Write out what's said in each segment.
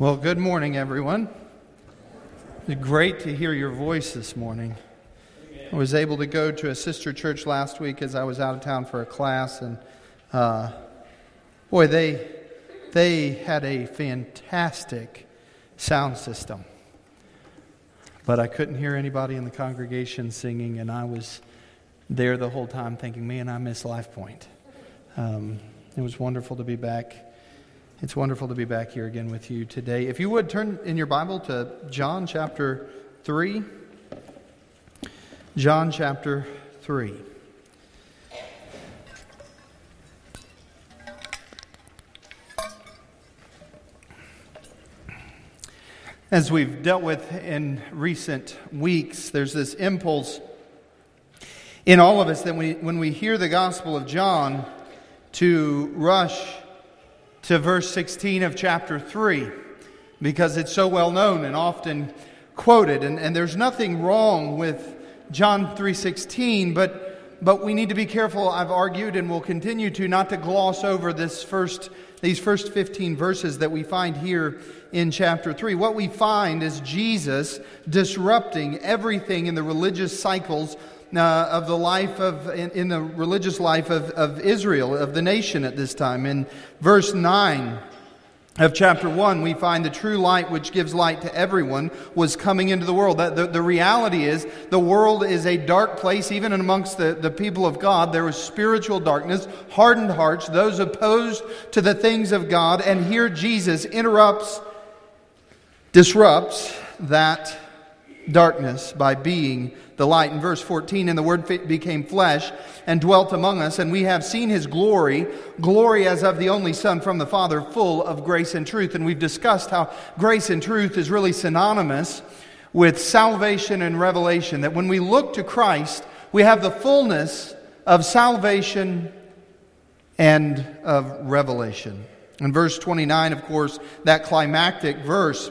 Well, good morning, everyone. It's great to hear your voice this morning. I was able to go to a sister church last week as I was out of town for a class, and uh, boy, they they had a fantastic sound system. But I couldn't hear anybody in the congregation singing, and I was there the whole time thinking, man, I miss Life Point. Um, it was wonderful to be back it's wonderful to be back here again with you today. If you would turn in your Bible to John chapter 3. John chapter 3. As we've dealt with in recent weeks, there's this impulse in all of us that we, when we hear the Gospel of John to rush to verse 16 of chapter 3 because it's so well known and often quoted. And, and there's nothing wrong with john 3.16 but, but we need to be careful i've argued and will continue to not to gloss over this first these first 15 verses that we find here in chapter 3 what we find is jesus disrupting everything in the religious cycles uh, of the life of, in, in, the religious life of, of Israel, of the nation at this time. In verse 9 of chapter 1, we find the true light which gives light to everyone was coming into the world. The, the, the reality is, the world is a dark place, even amongst the, the people of God. There was spiritual darkness, hardened hearts, those opposed to the things of God. And here Jesus interrupts, disrupts that darkness by being the light. In verse 14, and the Word became flesh and dwelt among us, and we have seen his glory, glory as of the only Son from the Father, full of grace and truth. And we've discussed how grace and truth is really synonymous with salvation and revelation. That when we look to Christ, we have the fullness of salvation and of revelation. In verse 29, of course, that climactic verse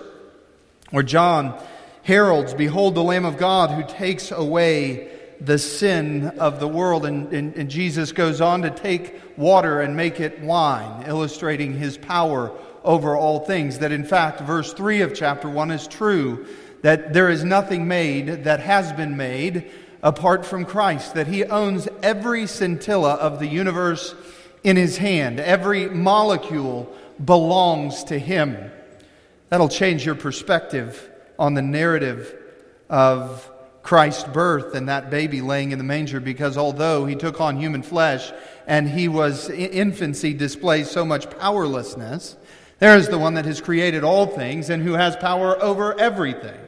where John heralds, Behold the Lamb of God who takes away the sin of the world. And, and, and, Jesus goes on to take water and make it wine, illustrating his power over all things. That in fact, verse 3 of chapter 1 is true that there is nothing made that has been made apart from Christ, that he owns every scintilla of the universe in his hand, every molecule belongs to him. That'll change your perspective on the narrative of Christ's birth and that baby laying in the manger because although he took on human flesh and he was infancy displays so much powerlessness, there is the one that has created all things and who has power over everything.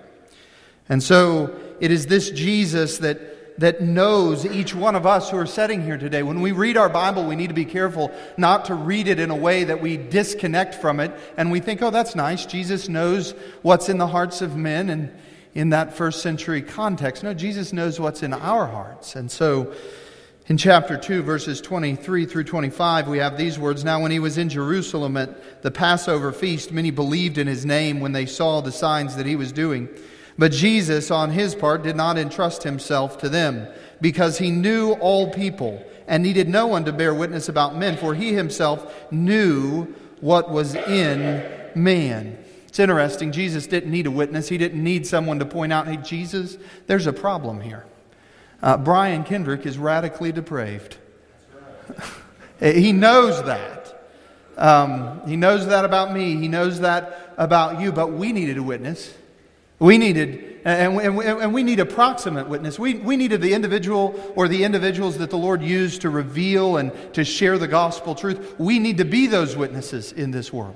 And so it is this Jesus that that knows each one of us who are sitting here today. When we read our Bible, we need to be careful not to read it in a way that we disconnect from it and we think, oh, that's nice. Jesus knows what's in the hearts of men and in that first century context. No, Jesus knows what's in our hearts. And so in chapter 2, verses 23 through 25, we have these words Now, when he was in Jerusalem at the Passover feast, many believed in his name when they saw the signs that he was doing. But Jesus, on his part, did not entrust himself to them, because he knew all people and needed no one to bear witness about men, for he himself knew what was in man. It's interesting. Jesus didn't need a witness. He didn't need someone to point out, hey, Jesus, there's a problem here. Uh, Brian Kendrick is radically depraved. he knows that. Um, he knows that about me. He knows that about you, but we needed a witness. We needed, and we, and we need approximate witness. We, we needed the individual or the individuals that the Lord used to reveal and to share the gospel truth. We need to be those witnesses in this world.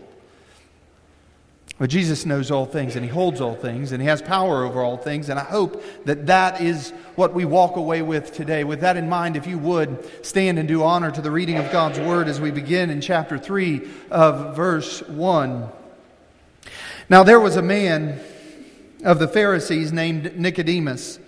But Jesus knows all things and He holds all things and He has power over all things. And I hope that that is what we walk away with today. With that in mind, if you would stand and do honor to the reading of God's Word as we begin in chapter 3 of verse 1. Now there was a man of the Pharisees named Nicodemus,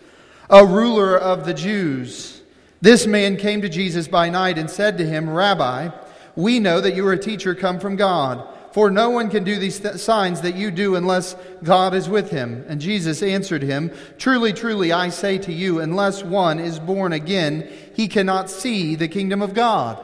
a ruler of the Jews. This man came to Jesus by night and said to him, Rabbi, we know that you are a teacher come from God, for no one can do these th- signs that you do unless God is with him. And Jesus answered him, Truly, truly, I say to you, unless one is born again, he cannot see the kingdom of God.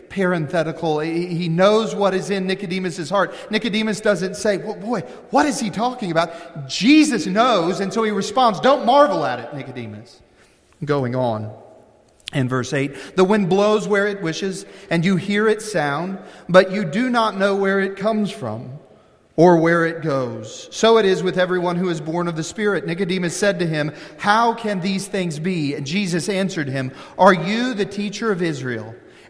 parenthetical. He knows what is in Nicodemus' heart. Nicodemus doesn't say, well, Boy, what is he talking about? Jesus knows, and so he responds, Don't marvel at it, Nicodemus. Going on. In verse 8, the wind blows where it wishes, and you hear its sound, but you do not know where it comes from or where it goes. So it is with everyone who is born of the Spirit. Nicodemus said to him, How can these things be? And Jesus answered him, Are you the teacher of Israel?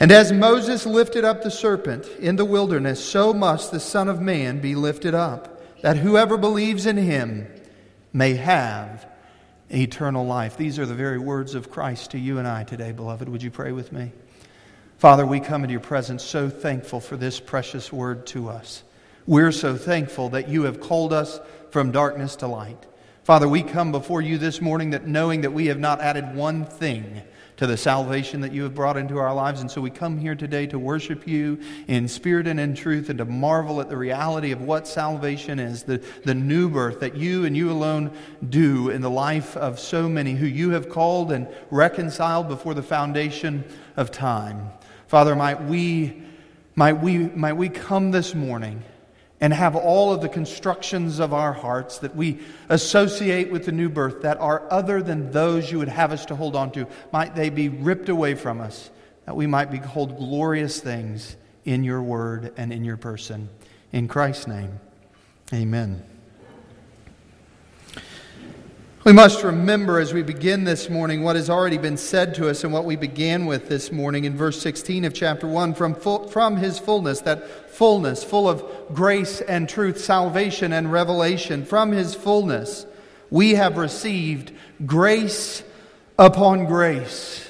And as Moses lifted up the serpent in the wilderness, so must the Son of Man be lifted up, that whoever believes in him may have eternal life. These are the very words of Christ to you and I today, beloved. Would you pray with me? Father, we come into your presence so thankful for this precious word to us. We're so thankful that you have called us from darkness to light. Father, we come before you this morning that knowing that we have not added one thing to the salvation that you have brought into our lives. And so we come here today to worship you in spirit and in truth and to marvel at the reality of what salvation is, the, the new birth that you and you alone do in the life of so many who you have called and reconciled before the foundation of time. Father, might we, might we, might we come this morning and have all of the constructions of our hearts that we associate with the new birth that are other than those you would have us to hold on to, might they be ripped away from us, that we might behold glorious things in your word and in your person. In Christ's name, amen. We must remember as we begin this morning what has already been said to us and what we began with this morning in verse 16 of chapter 1 from, full, from his fullness, that fullness, full of grace and truth, salvation and revelation. From his fullness, we have received grace upon grace.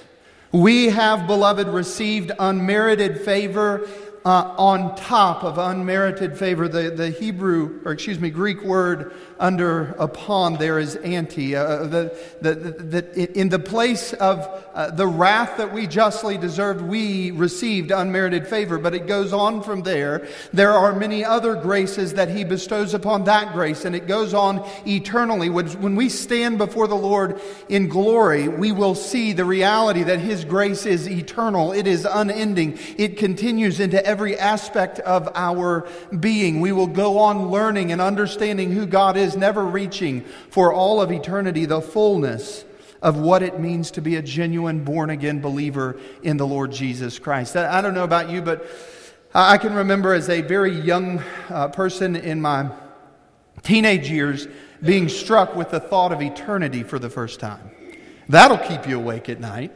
We have, beloved, received unmerited favor uh, on top of unmerited favor. The, the Hebrew, or excuse me, Greek word under upon there is anti. Uh, the, the, the, in the place of uh, the wrath that we justly deserved, we received unmerited favor. But it goes on from there. There are many other graces that He bestows upon that grace, and it goes on eternally. When, when we stand before the Lord in glory, we will see the reality that His grace is eternal, it is unending, it continues into every aspect of our being. We will go on learning and understanding who God is is never reaching for all of eternity the fullness of what it means to be a genuine born again believer in the Lord Jesus Christ. I don't know about you, but I can remember as a very young uh, person in my teenage years being struck with the thought of eternity for the first time. That'll keep you awake at night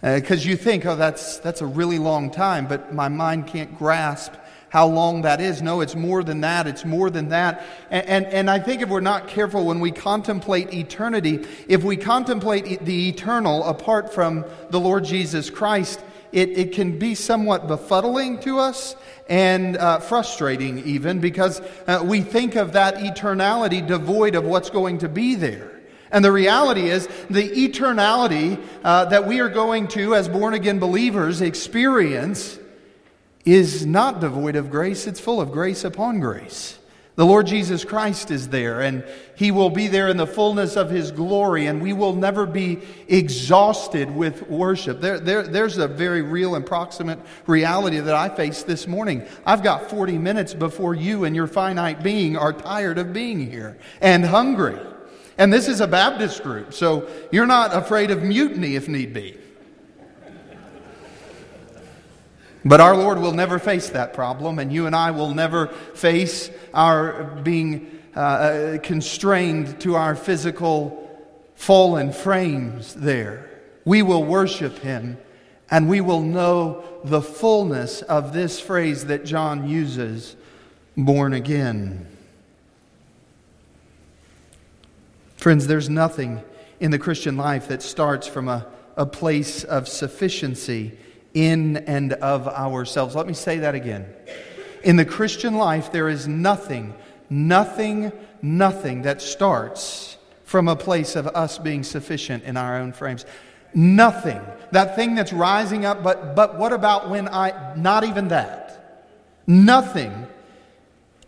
because uh, you think, oh, that's, that's a really long time, but my mind can't grasp how long that is. No, it's more than that. It's more than that. And, and, and, I think if we're not careful when we contemplate eternity, if we contemplate the eternal apart from the Lord Jesus Christ, it, it can be somewhat befuddling to us and uh, frustrating even because uh, we think of that eternality devoid of what's going to be there. And the reality is, the eternality uh, that we are going to, as born again believers, experience is not devoid of grace, it's full of grace upon grace. The Lord Jesus Christ is there, and He will be there in the fullness of His glory, and we will never be exhausted with worship. There, there, there's a very real and proximate reality that I face this morning. I've got 40 minutes before you and your finite being are tired of being here and hungry. And this is a Baptist group, so you're not afraid of mutiny if need be. But our Lord will never face that problem, and you and I will never face our being uh, uh, constrained to our physical fallen frames there. We will worship him and we will know the fullness of this phrase that John uses born again. Friends, there's nothing in the Christian life that starts from a, a place of sufficiency in and of ourselves. Let me say that again. In the Christian life, there is nothing, nothing, nothing that starts from a place of us being sufficient in our own frames. Nothing. That thing that's rising up, but, but what about when I, not even that? Nothing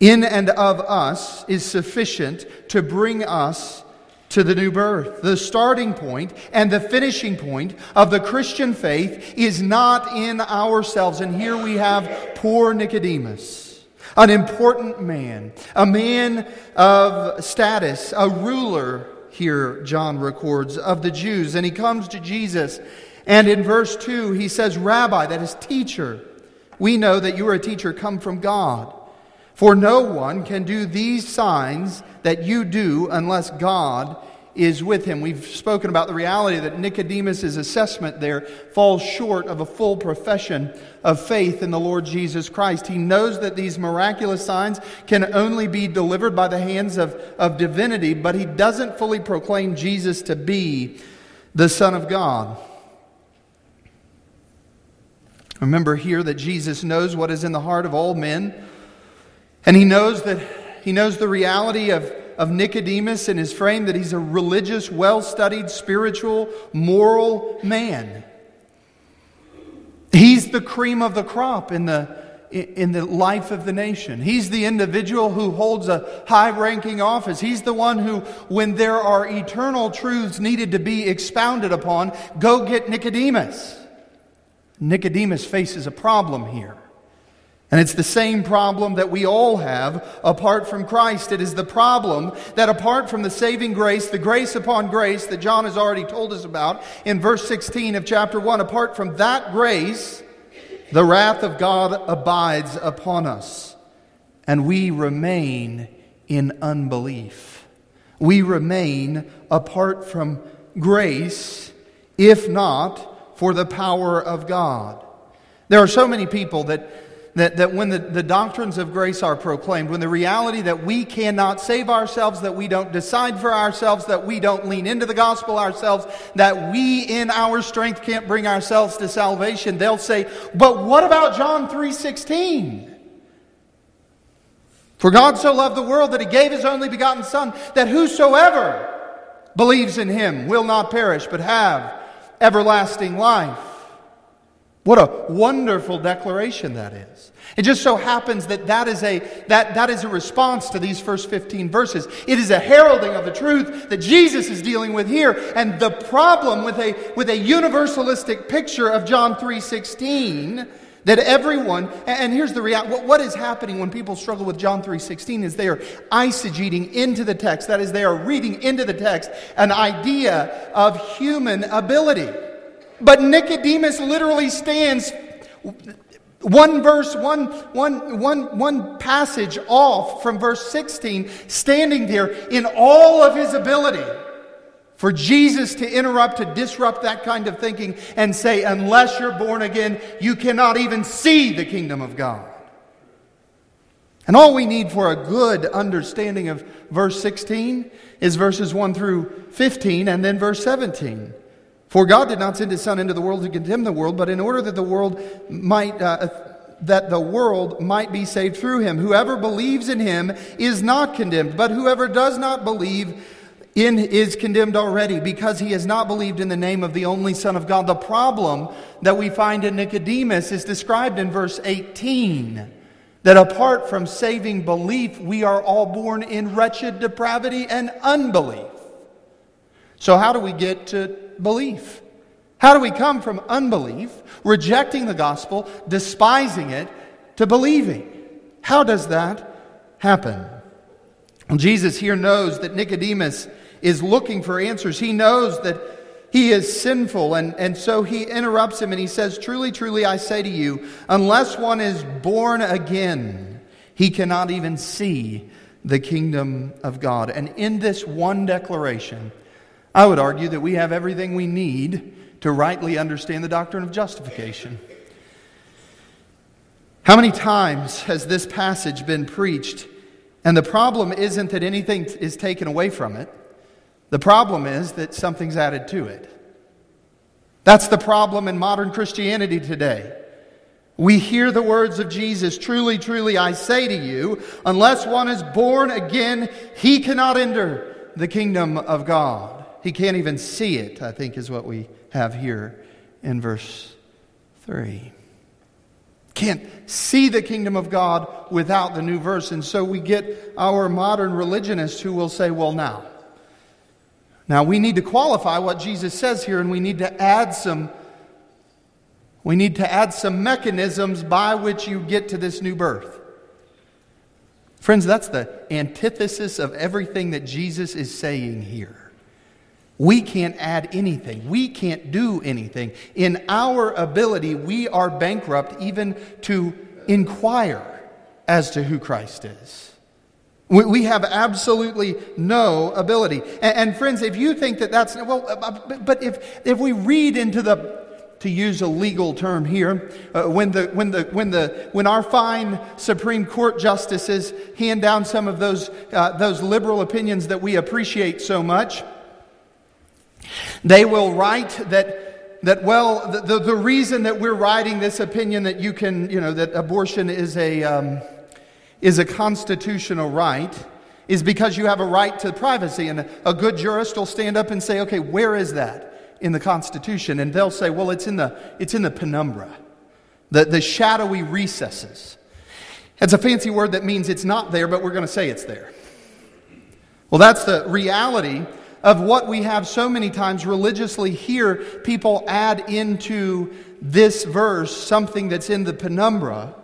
in and of us is sufficient to bring us to the new birth. The starting point and the finishing point of the Christian faith is not in ourselves. And here we have poor Nicodemus, an important man, a man of status, a ruler, here John records, of the Jews. And he comes to Jesus. And in verse 2, he says, Rabbi, that is teacher, we know that you are a teacher come from God. For no one can do these signs that you do unless God is with him. We've spoken about the reality that Nicodemus' assessment there falls short of a full profession of faith in the Lord Jesus Christ. He knows that these miraculous signs can only be delivered by the hands of, of divinity, but he doesn't fully proclaim Jesus to be the Son of God. Remember here that Jesus knows what is in the heart of all men. And he knows that he knows the reality of, of Nicodemus and his frame that he's a religious, well studied, spiritual, moral man. He's the cream of the crop in the, in the life of the nation. He's the individual who holds a high ranking office. He's the one who, when there are eternal truths needed to be expounded upon, go get Nicodemus. Nicodemus faces a problem here. And it's the same problem that we all have apart from Christ. It is the problem that apart from the saving grace, the grace upon grace that John has already told us about in verse 16 of chapter 1, apart from that grace, the wrath of God abides upon us, and we remain in unbelief. We remain apart from grace, if not for the power of God. There are so many people that that, that when the, the doctrines of grace are proclaimed, when the reality that we cannot save ourselves, that we don't decide for ourselves, that we don't lean into the gospel ourselves, that we in our strength can't bring ourselves to salvation, they'll say, but what about John 3.16? For God so loved the world that he gave his only begotten Son, that whosoever believes in him will not perish, but have everlasting life. What a wonderful declaration that is. It just so happens that that is, a, that, that is a response to these first 15 verses. It is a heralding of the truth that Jesus is dealing with here. And the problem with a, with a universalistic picture of John 3.16 that everyone and here's the reality what is happening when people struggle with john 3.16 is they are eisegeting into the text that is they are reading into the text an idea of human ability but Nicodemus literally stands one verse, one, one, one, one passage off from verse 16, standing there in all of his ability for Jesus to interrupt, to disrupt that kind of thinking and say, unless you're born again, you cannot even see the kingdom of God. And all we need for a good understanding of verse 16 is verses 1 through 15 and then verse 17. For God did not send his Son into the world to condemn the world, but in order that the world might. Uh, that the world might be saved through him. Whoever believes in him is not condemned, but whoever does not believe in is condemned already because he has not believed in the name of the only Son of God. The problem that we find in Nicodemus is described in verse 18 that apart from saving belief, we are all born in wretched depravity and unbelief. So, how do we get to belief? How do we come from unbelief, rejecting the gospel, despising it, to believing? How does that happen? Well, Jesus here knows that Nicodemus is looking for answers. He knows that he is sinful, and, and so he interrupts him and he says, Truly, truly, I say to you, unless one is born again, he cannot even see the kingdom of God. And in this one declaration, I would argue that we have everything we need to rightly understand the doctrine of justification. How many times has this passage been preached? And the problem isn't that anything is taken away from it, the problem is that something's added to it. That's the problem in modern Christianity today. We hear the words of Jesus Truly, truly, I say to you, unless one is born again, he cannot enter the kingdom of God. He can't even see it, I think, is what we have here in verse 3. Can't see the kingdom of God without the new verse. And so we get our modern religionists who will say, well, now, now, we need to qualify what Jesus says here, and we need to add some. We need to add some mechanisms by which you get to this new birth. Friends, that's the antithesis of everything that Jesus is saying here. We can't add anything. We can't do anything. In our ability, we are bankrupt even to inquire as to who Christ is. We have absolutely no ability. And, friends, if you think that that's, well, uh, uh, but if, if we read into the, to use a legal term here, uh, when, the, when, the, when, the, when our fine Supreme Court justices hand down some of those, uh, those liberal opinions that we appreciate so much, they will write that, that well, the, the, the reason that we're writing this opinion that you can, you know, that abortion is a. Um, is a constitutional right is because you have a right to privacy. And a good jurist will stand up and say, okay, where is that in the Constitution? And they'll say, well, it's in the, it's in the penumbra, the, the shadowy recesses. It's a fancy word that means it's not there, but we're going to say it's there. Well, that's the reality of what we have so many times religiously here people add into this verse something that's in the penumbra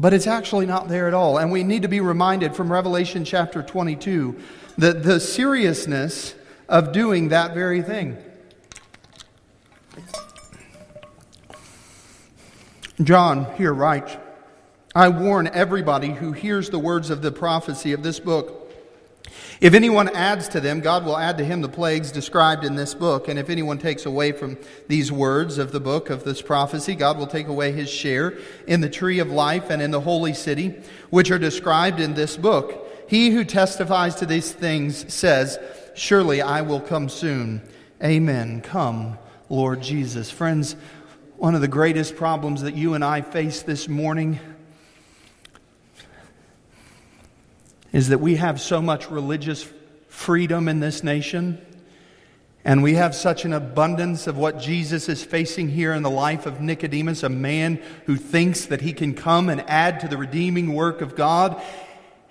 but it's actually not there at all. And we need to be reminded from Revelation chapter 22 that the seriousness of doing that very thing. John here writes, I warn everybody who hears the words of the prophecy of this book if anyone adds to them, God will add to him the plagues described in this book. And if anyone takes away from these words of the book of this prophecy, God will take away his share in the tree of life and in the holy city, which are described in this book. He who testifies to these things says, Surely I will come soon. Amen. Come, Lord Jesus. Friends, one of the greatest problems that you and I face this morning is that we have so much religious freedom in this nation, and we have such an abundance of what Jesus is facing here in the life of Nicodemus, a man who thinks that he can come and add to the redeeming work of God.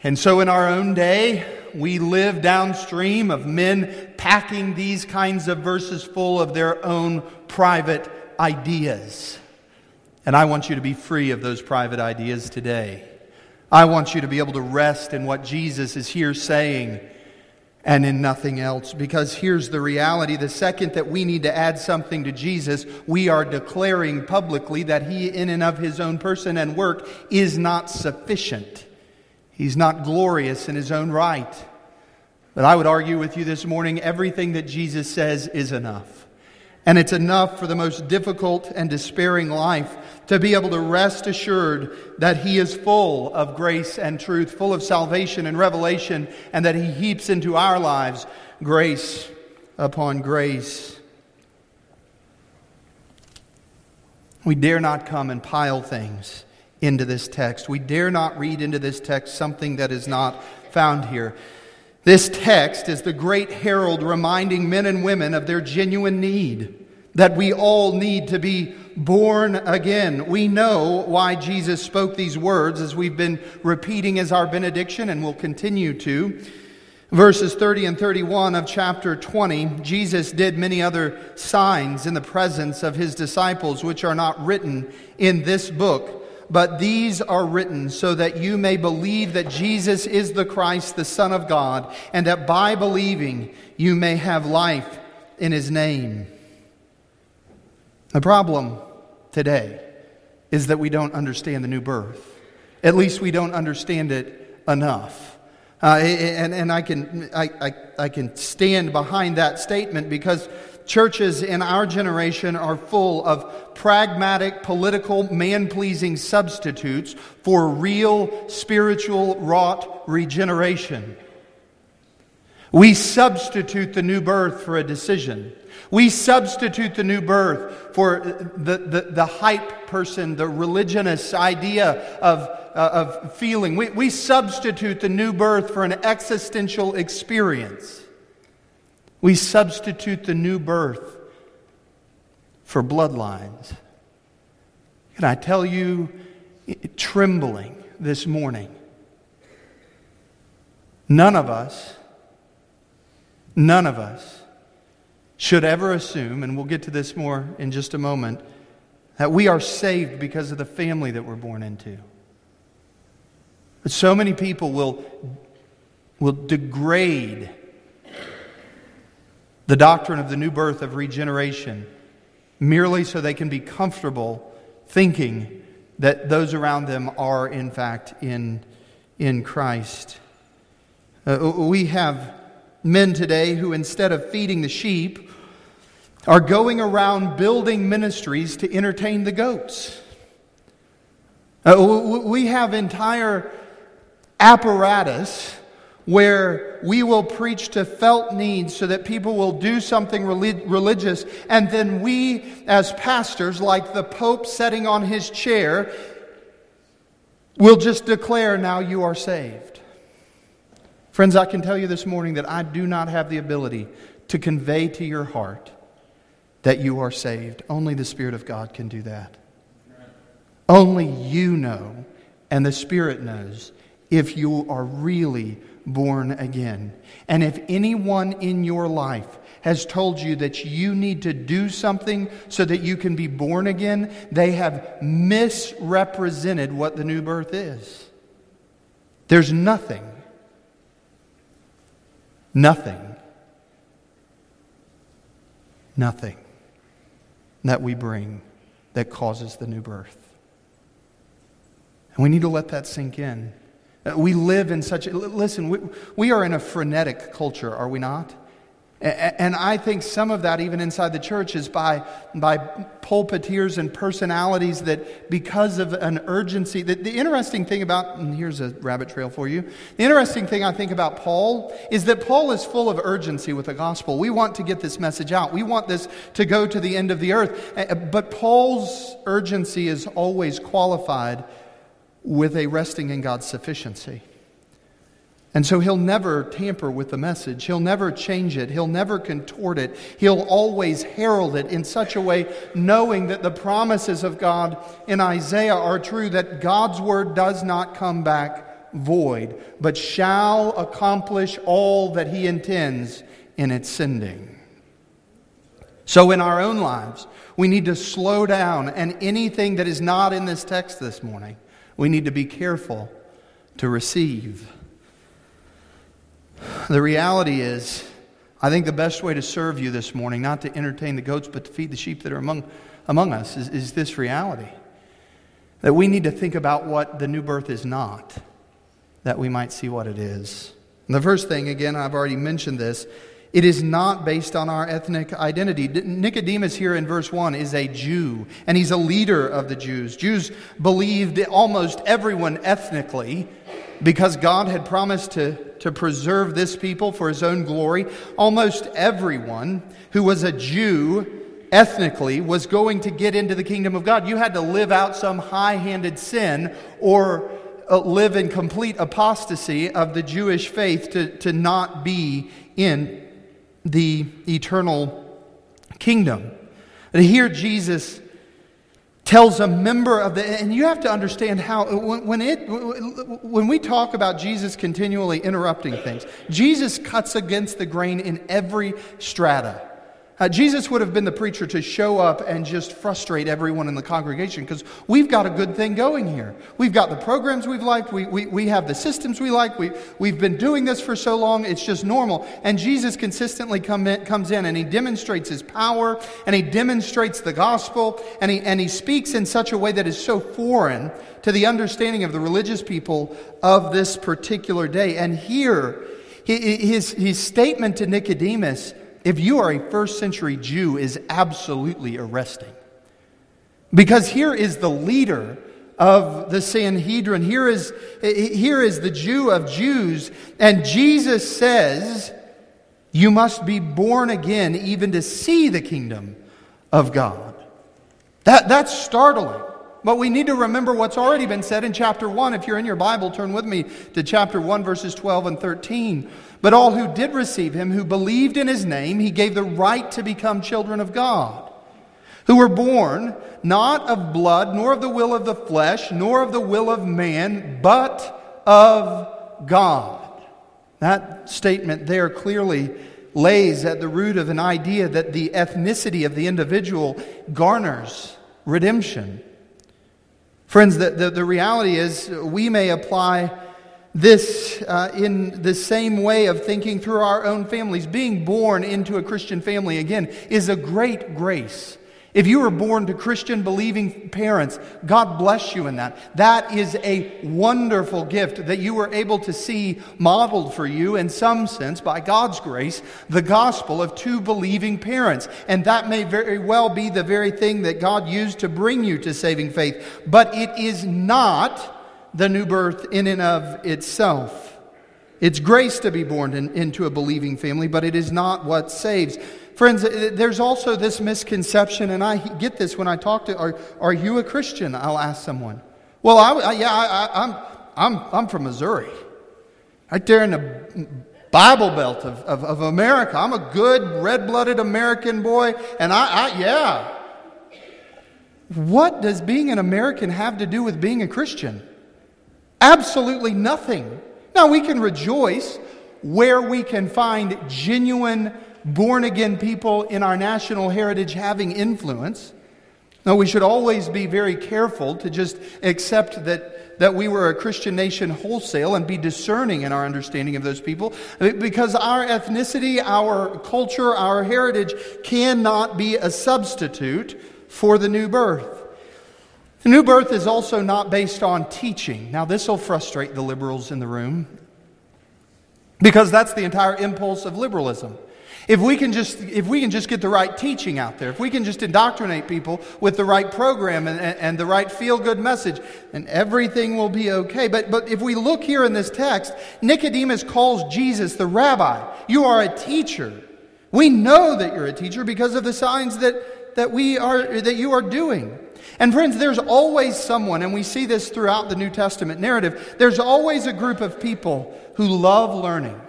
And so, in our own day, we live downstream of men packing these kinds of verses full of their own private ideas. And I want you to be free of those private ideas today. I want you to be able to rest in what Jesus is here saying and in nothing else. Because here's the reality the second that we need to add something to Jesus, we are declaring publicly that he, in and of his own person and work, is not sufficient. He's not glorious in his own right. But I would argue with you this morning everything that Jesus says is enough. And it's enough for the most difficult and despairing life to be able to rest assured that He is full of grace and truth, full of salvation and revelation, and that He heaps into our lives grace upon grace. We dare not come and pile things into this text. We dare not read into this text something that is not found here. This text is the great herald reminding men and women of their genuine need, that we all need to be born again. We know why Jesus spoke these words as we've been repeating as our benediction and will continue to. Verses 30 and 31 of chapter 20, Jesus did many other signs in the presence of his disciples, which are not written in this book but these are written so that you may believe that Jesus is the Christ, the Son of God, and that by believing you may have life in his name. The problem today is that we don't understand the new birth. At least we don't understand it enough. Uh, and, and I, can, I, I, I can stand behind that statement because churches in our generation are full of pragmatic, political, man pleasing substitutes for real spiritual wrought regeneration. We substitute the new birth for a decision. We substitute the new birth for the, the, the hype person, the religionist idea of, uh, of feeling. We, we substitute the new birth for an existential experience. We substitute the new birth for bloodlines. Can I tell you, trembling this morning, none of us, none of us should ever assume, and we'll get to this more in just a moment, that we are saved because of the family that we're born into. But so many people will, will degrade the doctrine of the new birth of regeneration merely so they can be comfortable thinking that those around them are, in fact, in, in Christ. Uh, we have men today who, instead of feeding the sheep, are going around building ministries to entertain the goats. Uh, we have entire apparatus where we will preach to felt needs so that people will do something religious, and then we, as pastors, like the Pope sitting on his chair, will just declare, Now you are saved. Friends, I can tell you this morning that I do not have the ability to convey to your heart that you are saved. Only the Spirit of God can do that. Only you know, and the Spirit knows, if you are really born again. And if anyone in your life has told you that you need to do something so that you can be born again, they have misrepresented what the new birth is. There's nothing, nothing, nothing that we bring that causes the new birth. And we need to let that sink in. Uh, we live in such listen, we, we are in a frenetic culture, are we not? And I think some of that, even inside the church, is by, by pulpiteers and personalities that, because of an urgency, that the interesting thing about, and here's a rabbit trail for you. The interesting thing I think about Paul is that Paul is full of urgency with the gospel. We want to get this message out, we want this to go to the end of the earth. But Paul's urgency is always qualified with a resting in God's sufficiency. And so he'll never tamper with the message. He'll never change it. He'll never contort it. He'll always herald it in such a way, knowing that the promises of God in Isaiah are true, that God's word does not come back void, but shall accomplish all that he intends in its sending. So in our own lives, we need to slow down, and anything that is not in this text this morning, we need to be careful to receive. The reality is, I think the best way to serve you this morning, not to entertain the goats, but to feed the sheep that are among, among us, is, is this reality. That we need to think about what the new birth is not, that we might see what it is. And the first thing, again, I've already mentioned this, it is not based on our ethnic identity. Nicodemus here in verse 1 is a Jew, and he's a leader of the Jews. Jews believed almost everyone ethnically because God had promised to, to preserve this people for his own glory, almost everyone who was a Jew ethnically was going to get into the kingdom of God. You had to live out some high handed sin or uh, live in complete apostasy of the Jewish faith to, to not be in the eternal kingdom. And here Jesus tells a member of the and you have to understand how when it when we talk about Jesus continually interrupting things Jesus cuts against the grain in every strata Uh, Jesus would have been the preacher to show up and just frustrate everyone in the congregation because we've got a good thing going here. We've got the programs we've liked, we, we, we have the systems we like, we, we've been doing this for so long, it's just normal. And Jesus consistently come in, comes in and he demonstrates his power and he demonstrates the gospel and he, and he speaks in such a way that is so foreign to the understanding of the religious people of this particular day. And here, his, his statement to Nicodemus if you are a first century Jew, is absolutely arresting. Because here is the leader of the Sanhedrin. Here is, here is the Jew of Jews. And Jesus says, You must be born again even to see the kingdom of God. That, that's startling. But we need to remember what's already been said in chapter 1. If you're in your Bible, turn with me to chapter 1, verses 12 and 13. But all who did receive him, who believed in his name, he gave the right to become children of God, who were born not of blood, nor of the will of the flesh, nor of the will of man, but of God. That statement there clearly lays at the root of an idea that the ethnicity of the individual garners redemption. Friends, the, the, the reality is we may apply this uh, in the same way of thinking through our own families. Being born into a Christian family, again, is a great grace. If you were born to Christian believing parents, God bless you in that. That is a wonderful gift that you were able to see modeled for you, in some sense, by God's grace, the gospel of two believing parents. And that may very well be the very thing that God used to bring you to saving faith. But it is not the new birth in and of itself. It's grace to be born in, into a believing family, but it is not what saves. Friends, eh, there's also this misconception, and I get this when I talk to, are, are you a Christian? I'll ask someone. Well, I, I, yeah, I, I'm, I'm, I'm from Missouri. Right there in the Bible Belt of, of, of America. I'm a good, red blooded American boy, and I, I, yeah. What does being an American have to do with being a Christian? Absolutely nothing. Now, we can rejoice where we can find genuine born again people in our national heritage having influence. Now, we should always be very careful to just accept that, that we were a Christian nation wholesale and be discerning in our understanding of those people because our ethnicity, our culture, our heritage cannot be a substitute for the new birth. The new birth is also not based on teaching. Now, this will frustrate the liberals in the room because that's the entire impulse of liberalism. If we can just, if we can just get the right teaching out there, if we can just indoctrinate people with the right program and, and, and the right feel good message, then everything will be okay. But, but if we look here in this text, Nicodemus calls Jesus the rabbi. You are a teacher. We know that you're a teacher because of the signs that, that, we are, that you are doing. And friends, there's always someone, and we see this throughout the New Testament narrative, there's always a group of people who love learning.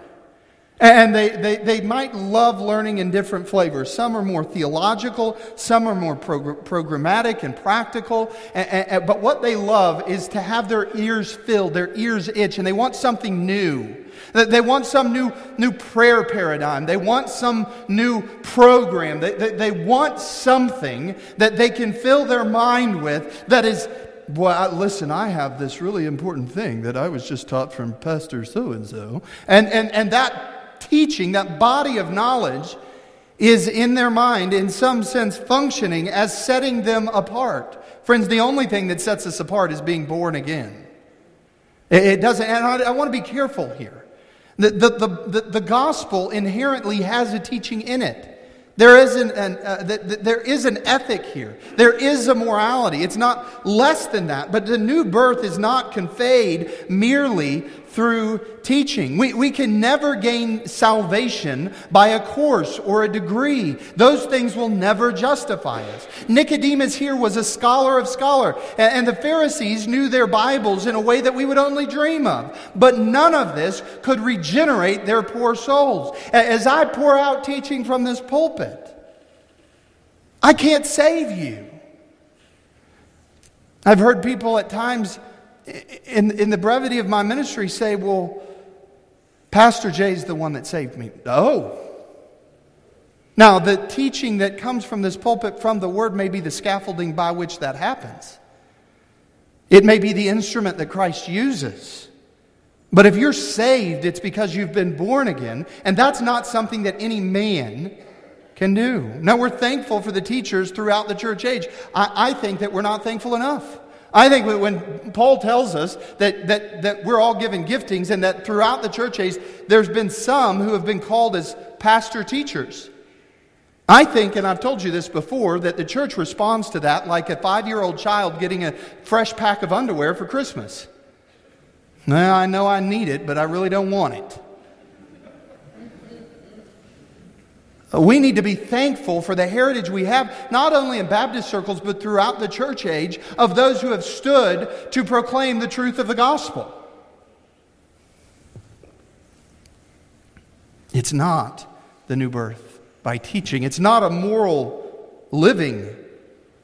And they, they, they might love learning in different flavors. Some are more theological, some are more prog- programmatic and practical. And, and, but what they love is to have their ears filled, their ears itch, and they want something new. They want some new, new prayer paradigm. They want some new program. They, they, they want something that they can fill their mind with that is well, listen, I have this really important thing that I was just taught from Pastor so and so. And and that teaching, that body of knowledge, is in their mind, in some sense, functioning as setting them apart. Friends, the only thing that sets us apart is being born again. It doesn't, and I, I want to be careful here. The, the, the, the, gospel inherently has a teaching in it. There is an, an uh, th- th- there is an ethic here. There is a morality. It's not less than that. But the new birth is not conveyed merely through teaching. We, we can never gain salvation by a course or a degree. Those things will never justify us. Nicodemus here was a scholar of scholar, and, and the Pharisees knew their Bibles in a way that we would only dream of. But none of this could regenerate their poor souls. As I pour out teaching from this pulpit, I can't save you. I've heard people at times in, in the brevity of my ministry say, well, Pastor Jay's the one that saved me. Oh. Now, the teaching that comes from this pulpit from the Word may be the scaffolding by which that happens. It may be the instrument that Christ uses. But if you're saved, it's because you've been born again, and that's not something that any man can do. Now, we're thankful for the teachers throughout the church age. I, I think that we're not thankful enough. I think when Paul tells us that, that, that we're all given giftings and that throughout the church age, there's been some who have been called as pastor teachers. I think, and I've told you this before, that the church responds to that like a five year old child getting a fresh pack of underwear for Christmas. Now, I know I need it, but I really don't want it. We need to be thankful for the heritage we have, not only in Baptist circles, but throughout the church age, of those who have stood to proclaim the truth of the gospel. It's not the new birth by teaching. It's not a moral living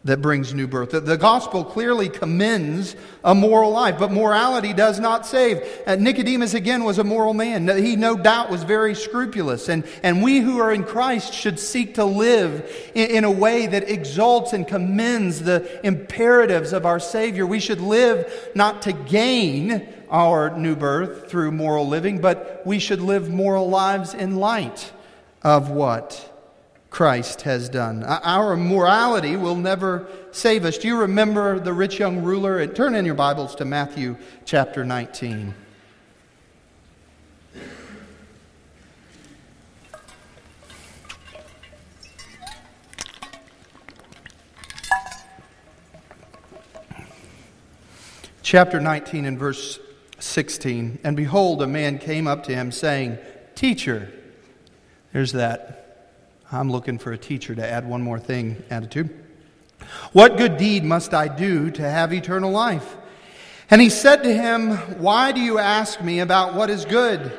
that brings new birth. The, the gospel clearly commends a moral life, but morality does not save. Uh, Nicodemus, again, was a moral man. He, no doubt, was very scrupulous. And, and we who are in Christ should seek to live in, in a way that exalts and commends the imperatives of our Savior. We should live not to gain our new birth through moral living, but we should live moral lives in light of what Christ has done. Our morality will never save us. Do you remember the rich young ruler? And turn in your Bibles to Matthew chapter 19. Chapter 19 and verse 16. And behold, a man came up to him, saying, Teacher, there's that. I'm looking for a teacher to add one more thing attitude. What good deed must I do to have eternal life? And he said to him, Why do you ask me about what is good?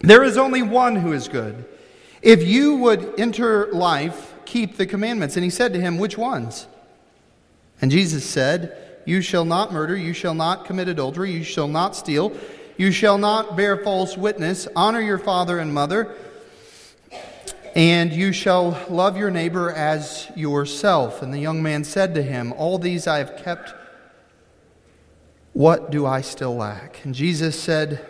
There is only one who is good. If you would enter life, keep the commandments. And he said to him, Which ones? And Jesus said, You shall not murder, you shall not commit adultery, you shall not steal, you shall not bear false witness, honor your father and mother and you shall love your neighbor as yourself. And the young man said to him, All these I have kept. What do I still lack? And Jesus said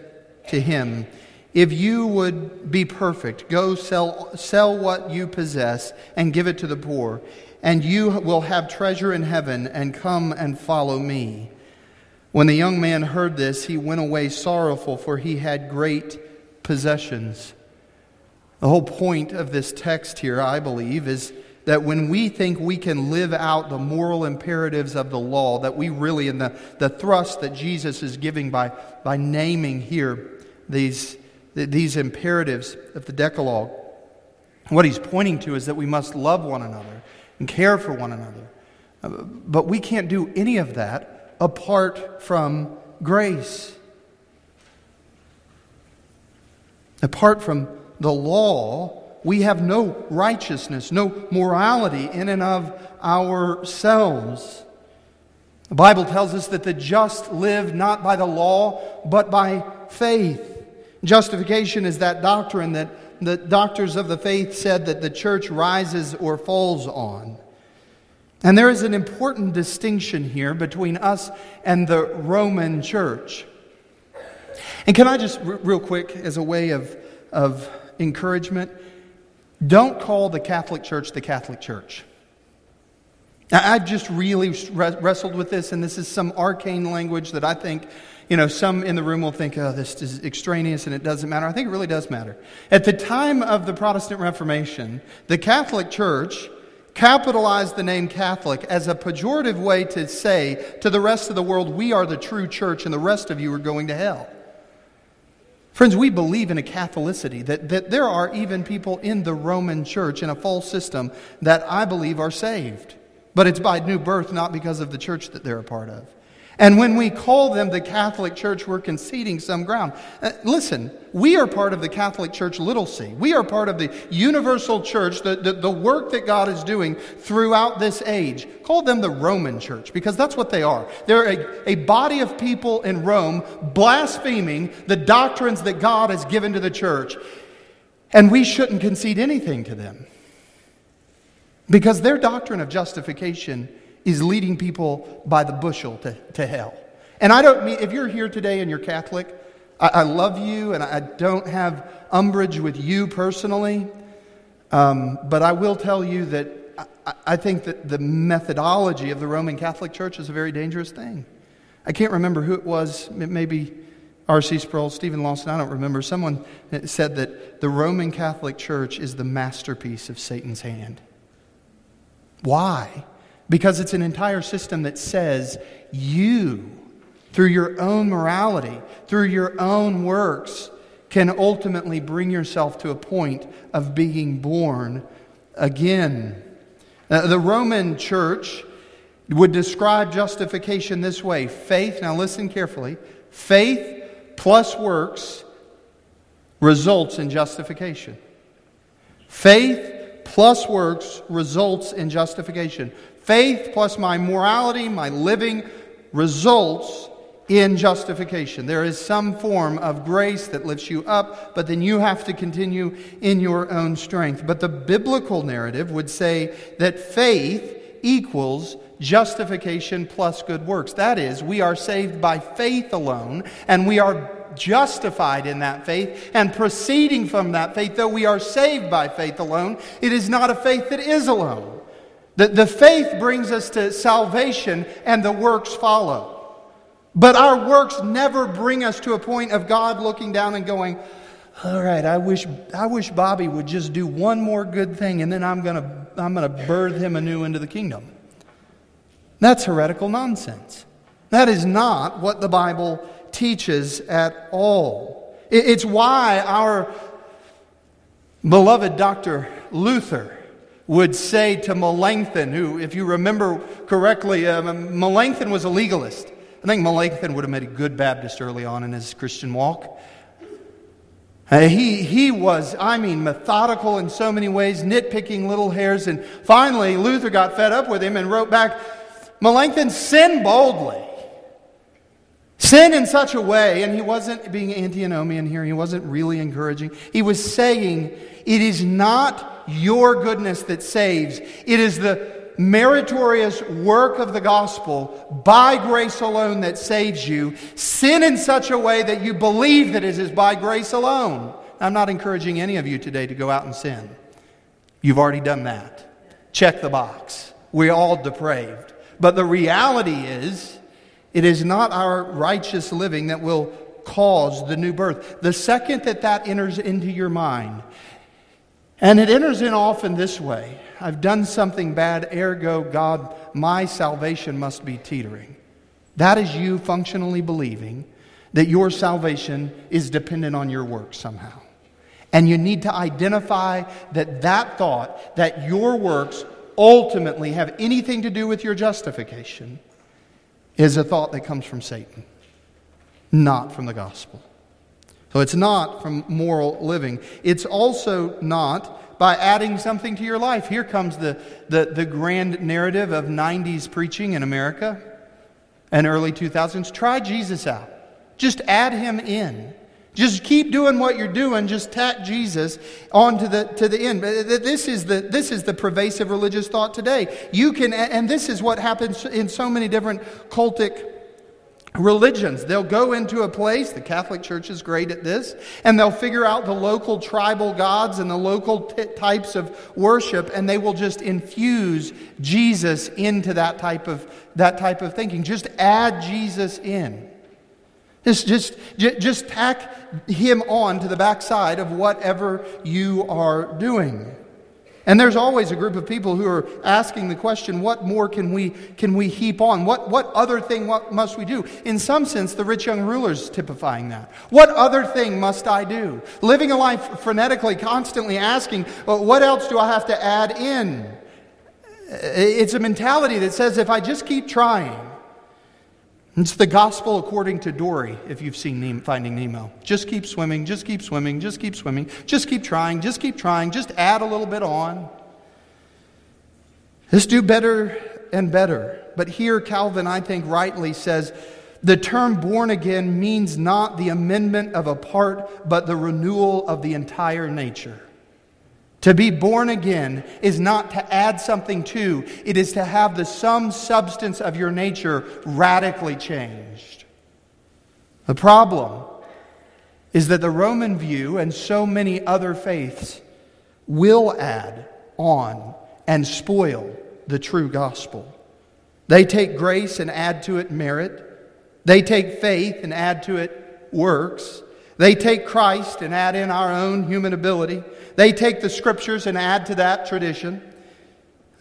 to him, If you would be perfect, go sell, sell what you possess and give it to the poor, and you will have treasure in heaven, and come and follow me. When the young man heard this, he went away sorrowful, for he had great possessions. The whole point of this text here, I believe, is that when we think we can live out the moral imperatives of the law, that we really, in the, the thrust that Jesus is giving by, by naming here these, these imperatives of the Decalogue, what he's pointing to is that we must love one another and care for one another. But we can't do any of that apart from grace. Apart from the law, we have no righteousness, no morality in and of ourselves. The Bible tells us that the just live not by the law, but by faith. Justification is that doctrine that the doctors of the faith said that the church rises or falls on. And there is an important distinction here between us and the Roman church. And can I just, real quick, as a way of, of encouragement don't call the Catholic Church the Catholic Church. I've just really wrestled with this, and this is some arcane language that I think, you know, some in the room will think, oh, this is extraneous and it doesn't matter. I think it really does matter. At the time of the Protestant Reformation, the Catholic Church capitalized the name Catholic as a pejorative way to say to the rest of the world, we are the true church and the rest of you are going to hell. Friends, we believe in a Catholicity, that, that there are even people in the Roman church in a false system that I believe are saved. But it's by new birth, not because of the church that they're a part of. And when we call them the Catholic Church, we're conceding some ground. Uh, listen, we are part of the Catholic Church, little c. We are part of the universal church, the, the, the, work that God is doing throughout this age. Call them the Roman Church, because that's what they are. They're a, a body of people in Rome blaspheming the doctrines that God has given to the church. And we shouldn't concede anything to them. Because their doctrine of justification is leading people by the bushel to, to hell. And I don't mean, if you're here today and you're Catholic, I, I love you and I don't have umbrage with you personally. Um, but I will tell you that I, I think that the methodology of the Roman Catholic Church is a very dangerous thing. I can't remember who it was, maybe R.C. Sproul, Steven Lawson, I don't remember. Someone said that the Roman Catholic Church is the masterpiece of Satan's hand. Why? Because it's an entire system that says you, through your own morality, through your own works, can ultimately bring yourself to a point of being born again. The Roman church would describe justification this way faith, now listen carefully, faith plus works results in justification. Faith plus works results in justification. Faith plus my morality, my living, results in justification. There is some form of grace that lifts you up, but then you have to continue in your own strength. But the biblical narrative would say that faith equals justification plus good works. That is, we are saved by faith alone, and we are justified in that faith and proceeding from that faith, though we are saved by faith alone, it is not a faith that is alone. The, the faith brings us to salvation and the works follow. But our works never bring us to a point of God looking down and going, all right, I wish, I wish Bobby would just do one more good thing and then I'm going to I'm going to birth him anew into the kingdom. That's heretical nonsense. That is not what the Bible teaches at all. It's why our beloved Dr. Luther would say to Melanchthon, who, if you remember correctly, um, Melanchthon was a legalist. I think Melanchthon would have made a good Baptist early on in his Christian walk. Uh, he, he was, I mean, methodical in so many ways, nitpicking little hairs. And finally, Luther got fed up with him and wrote back Melanchthon, sin boldly. Sin in such a way, and he wasn't being antinomian here, he wasn't really encouraging. He was saying, It is not your goodness that saves, it is the meritorious work of the gospel by grace alone that saves you. Sin in such a way that you believe that it is by grace alone. I'm not encouraging any of you today to go out and sin. You've already done that. Check the box. We're all depraved. But the reality is, it is not our righteous living that will cause the new birth. The second that that enters into your mind, and it enters in often this way I've done something bad, ergo, God, my salvation must be teetering. That is you functionally believing that your salvation is dependent on your work somehow. And you need to identify that that thought, that your works ultimately have anything to do with your justification, is a thought that comes from Satan, not from the gospel. So it's not from moral living. It's also not by adding something to your life. Here comes the, the, the grand narrative of 90s preaching in America and early 2000s. Try Jesus out, just add him in. Just keep doing what you're doing. Just tack Jesus on to the, to the end. This is the, this is the pervasive religious thought today. You can, and this is what happens in so many different cultic religions. They'll go into a place, the Catholic Church is great at this, and they'll figure out the local tribal gods and the local t- types of worship, and they will just infuse Jesus into that type of, that type of thinking. Just add Jesus in. Just, just, just tack him on to the backside of whatever you are doing. And there's always a group of people who are asking the question, what more can we, can we heap on? What, what other thing what must we do? In some sense, the rich young ruler is typifying that. What other thing must I do? Living a life frenetically, constantly asking, well, what else do I have to add in? It's a mentality that says if I just keep trying, it's the gospel according to Dory, if you've seen Finding Nemo. Just keep swimming, just keep swimming, just keep swimming, just keep trying, just keep trying, just add a little bit on. Just do better and better. But here, Calvin, I think, rightly says the term born again means not the amendment of a part, but the renewal of the entire nature. To be born again is not to add something to, it is to have the sum substance of your nature radically changed. The problem is that the Roman view and so many other faiths will add on and spoil the true gospel. They take grace and add to it merit. They take faith and add to it works. They take Christ and add in our own human ability. They take the scriptures and add to that tradition.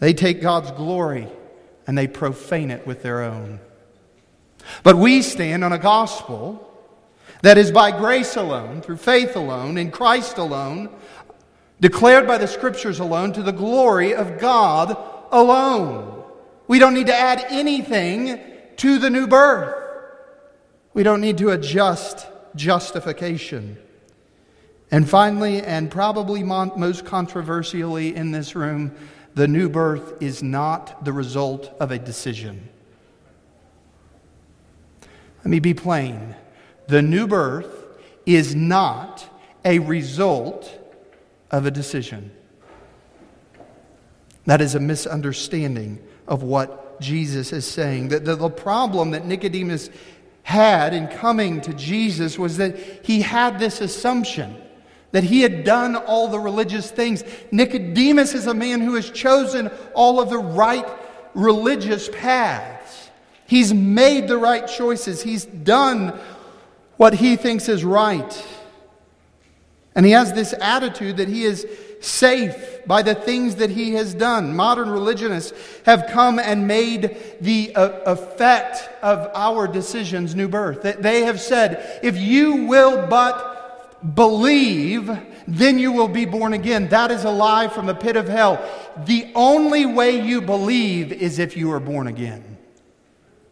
They take God's glory and they profane it with their own. But we stand on a gospel that is by grace alone, through faith alone, in Christ alone, declared by the scriptures alone, to the glory of God alone. We don't need to add anything to the new birth. We don't need to adjust justification. And finally, and probably most controversially in this room, the new birth is not the result of a decision. Let me be plain. The new birth is not a result of a decision. That is a misunderstanding of what Jesus is saying. The, the, problem that Nicodemus had in coming to Jesus was that he had this assumption that he had done all the religious things. Nicodemus is a man who has chosen all of the right religious paths. He's made the right choices. He's done what he thinks is right. And he has this attitude that he is safe by the things that he has done. Modern religionists have come and made the uh, effect of our decisions new birth. They have said, if you will but believe, then you will be born again. That is a lie from the pit of hell. The only way you believe is if you are born again.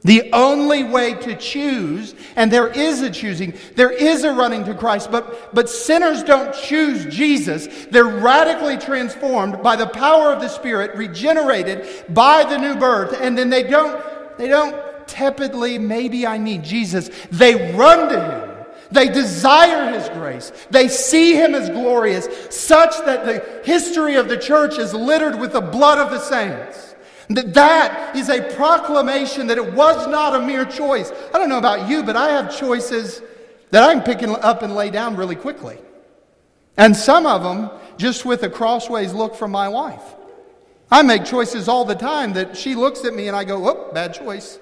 The only way to choose, and there is a choosing, there is a running to Christ, but, but sinners don't choose Jesus. They're radically transformed by the power of the Spirit, regenerated by the new birth, and then they don't, they don't tepidly, maybe I need Jesus. They run to Him. They desire His grace. They see Him as glorious, such that the history of the church is littered with the blood of the saints. That that is a proclamation that it was not a mere choice. I don't know about you, but I have choices that I'm picking up and lay down really quickly. And some of them just with a crossways look from my wife. I make choices all the time that she looks at me and I go, whoop, bad choice.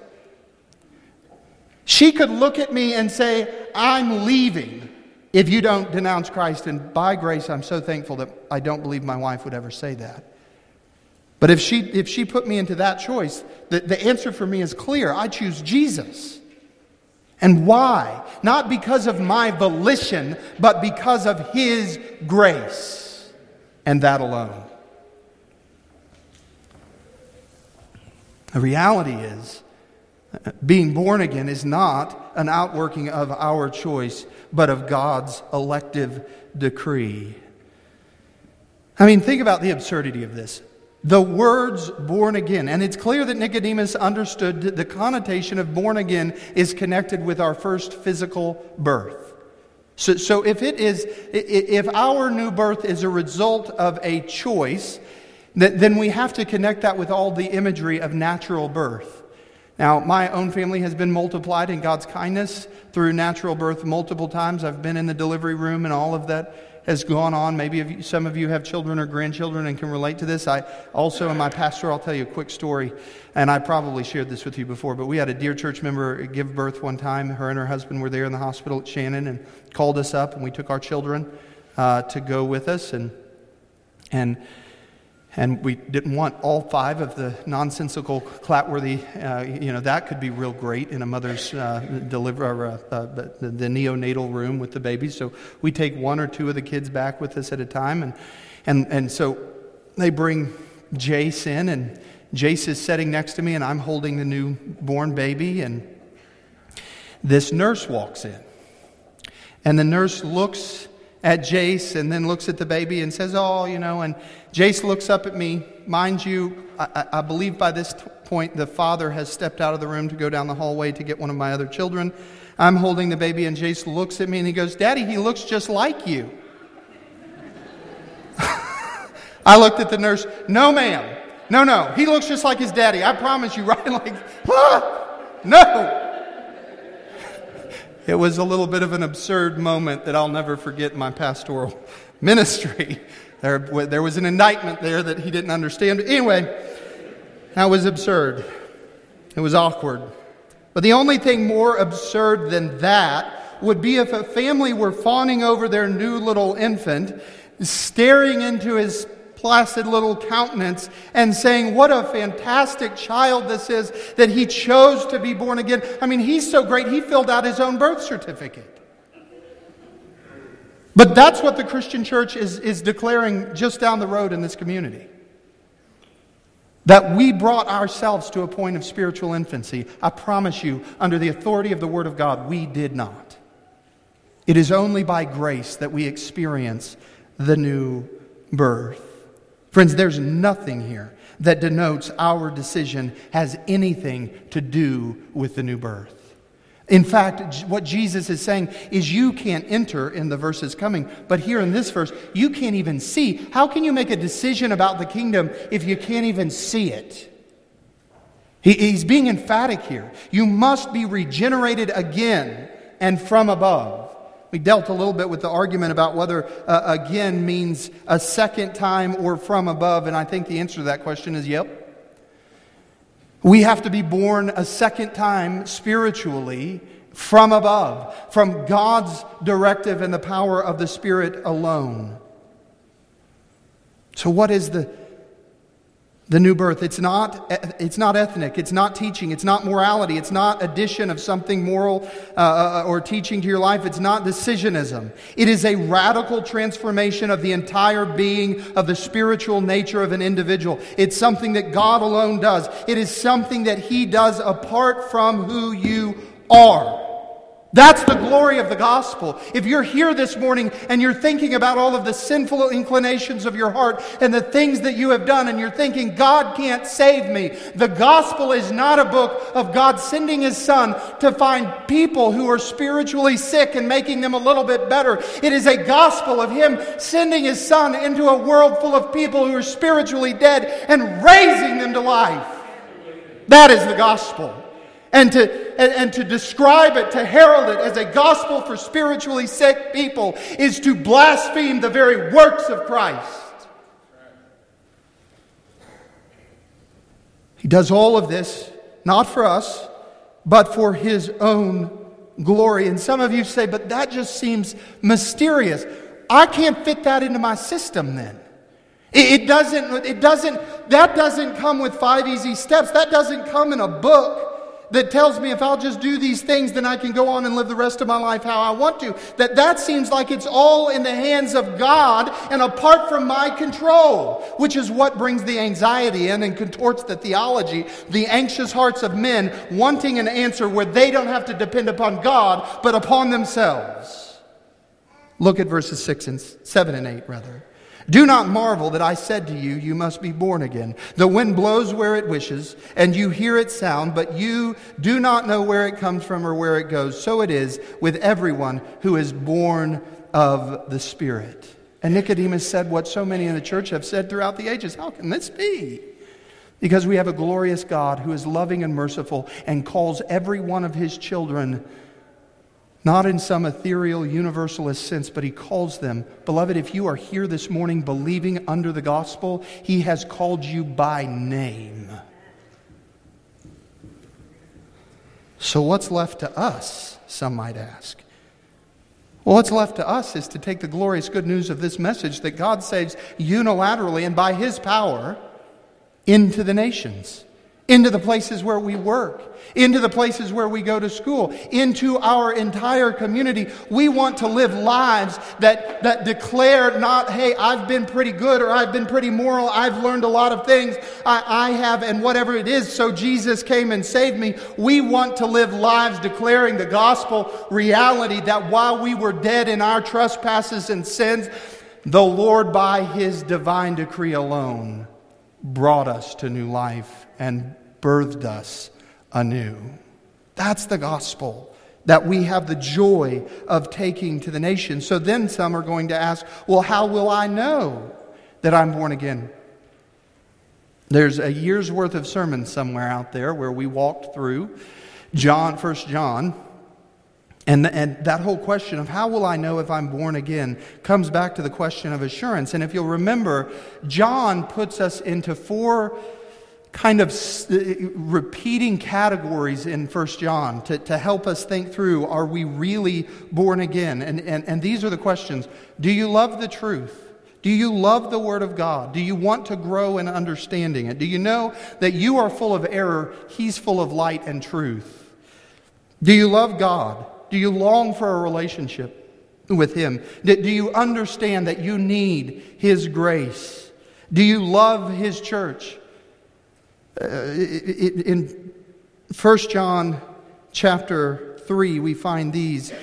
She could look at me and say, I'm leaving if you don't denounce Christ. And by grace, I'm so thankful that I don't believe my wife would ever say that. But if she, if she put me into that choice, the, the answer for me is clear. I choose Jesus. And why? Not because of my volition, but because of His grace. And that alone. The reality is, being born again is not an outworking of our choice, but of God's elective decree. I mean, think about the absurdity of this the words born again. And it's clear that Nicodemus understood the connotation of born again is connected with our first physical birth. So, so if it is, if our new birth is a result of a choice, then we have to connect that with all the imagery of natural birth. Now, my own family has been multiplied in God's kindness through natural birth multiple times. I've been in the delivery room and all of that has gone on. Maybe you, some of you have children or grandchildren and can relate to this. I also, in my pastor, I'll tell you a quick story, and I probably shared this with you before, but we had a dear church member give birth one time. Her and her husband were there in the hospital at Shannon and called us up, and we took our children uh, to go with us. And, and and we didn't want all five of the nonsensical clapworthy uh, you know that could be real great in a mother's uh, deliver uh, uh the, the, neonatal room with the babies so we take one or two of the kids back with us at a time. And and and so they bring jace in and jace is sitting next to me and i'm holding the newborn baby. And this nurse walks in. And the nurse looks at Jace and then looks at the baby and says, Oh, you know, and Jace looks up at me. Mind you, I, I believe by this t- point the father has stepped out of the room to go down the hallway to get one of my other children. I'm holding the baby, and Jace looks at me and he goes, Daddy, he looks just like you. I looked at the nurse. No, ma'am. No, no. He looks just like his daddy. I promise you, right? Like, ah, no. It was a little bit of an absurd moment that I'll never forget in my pastoral ministry. There, there was an indictment there that he didn't understand. Anyway, that was absurd. It was awkward. But the only thing more absurd than that would be if a family were fawning over their new little infant, staring into his placid little countenance and saying, What a fantastic child this is that he chose to be born again. I mean, he's so great, he filled out his own birth certificate. But that's what the Christian church is, is declaring just down the road in this community. That we brought ourselves to a point of spiritual infancy. I promise you, under the authority of the Word of God, we did not. It is only by grace that we experience the new birth. Friends, there's nothing here that denotes our decision has anything to do with the new birth. In fact, what Jesus is saying is you can't enter in the verses coming, but here in this verse, you can't even see. How can you make a decision about the kingdom if you can't even see it? he's being emphatic here. You must be regenerated again and from above. We dealt a little bit with the argument about whether uh, again means a second time or from above, and I think the answer to that question is yep. We have to be born a second time spiritually from above, from God's directive and the power of the Spirit alone. So, what is the the new birth. It's not, it's not ethnic. It's not teaching. It's not morality. It's not addition of something moral uh, uh, or teaching to your life. It's not decisionism. It is a radical transformation of the entire being of the spiritual nature of an individual. It's something that God alone does. It is something that He does apart from who you are. That's the glory of the gospel. If you're here this morning and you're thinking about all of the sinful inclinations of your heart and the things that you have done, and you're thinking, God can't save me, the gospel is not a book of God sending his son to find people who are spiritually sick and making them a little bit better. It is a gospel of him sending his son into a world full of people who are spiritually dead and raising them to life. That is the gospel and to, and, and, to describe it, to herald it as a gospel for spiritually sick people is to blaspheme the very works of Christ. He does all of this not for us, but for his own glory. And some of you say, but that just seems mysterious. I can't fit that into my system then. It, it doesn't, it doesn't, that doesn't come with five easy steps. That doesn't come in a book that tells me if I'll just do these things, then I can go on and live the rest of my life how I want to. That that seems like it's all in the hands of God and apart from my control, which is what brings the anxiety in and contorts the theology, the anxious hearts of men wanting an answer where they don't have to depend upon God, but upon themselves. Look at verses 6 and 7 and 8 rather. Do not marvel that I said to you, You must be born again. The wind blows where it wishes, and you hear its sound, but you do not know where it comes from or where it goes. So it is with everyone who is born of the Spirit. And Nicodemus said what so many in the church have said throughout the ages How can this be? Because we have a glorious God who is loving and merciful and calls every one of his children not in some ethereal universalist sense, but he calls them. Beloved, if you are here this morning believing under the gospel, he has called you by name. So, what's left to us, some might ask? Well, what's left to us is to take the glorious good news of this message that God saves unilaterally and by his power into the nations into the places where we work, into the places where we go to school, into our entire community. We want to live lives that, that declare not, hey, I've been pretty good or I've been pretty moral, I've learned a lot of things, I, I have, and whatever it is, so Jesus came and saved me. We want to live lives declaring the gospel reality that while we were dead in our trespasses and sins, the Lord, by his divine decree alone, brought us to new life and birthed us anew. That's the gospel that we have the joy of taking to the nation. So then some are going to ask, well, how will I know that I'm born again? There's a year's worth of sermons somewhere out there where we walked through John, First John, and, and that whole question of how will I know if I'm born again comes back to the question of assurance. And if you'll remember, John puts us into four kind of uh, repeating categories in First John to, to help us think through are we really born again? And, and, and these are the questions Do you love the truth? Do you love the Word of God? Do you want to grow in understanding it? Do you know that you are full of error? He's full of light and truth. Do you love God? Do you long for a relationship with Him? Do you understand that you need His grace? Do you love His church? Uh, in 1 John chapter 3, we find these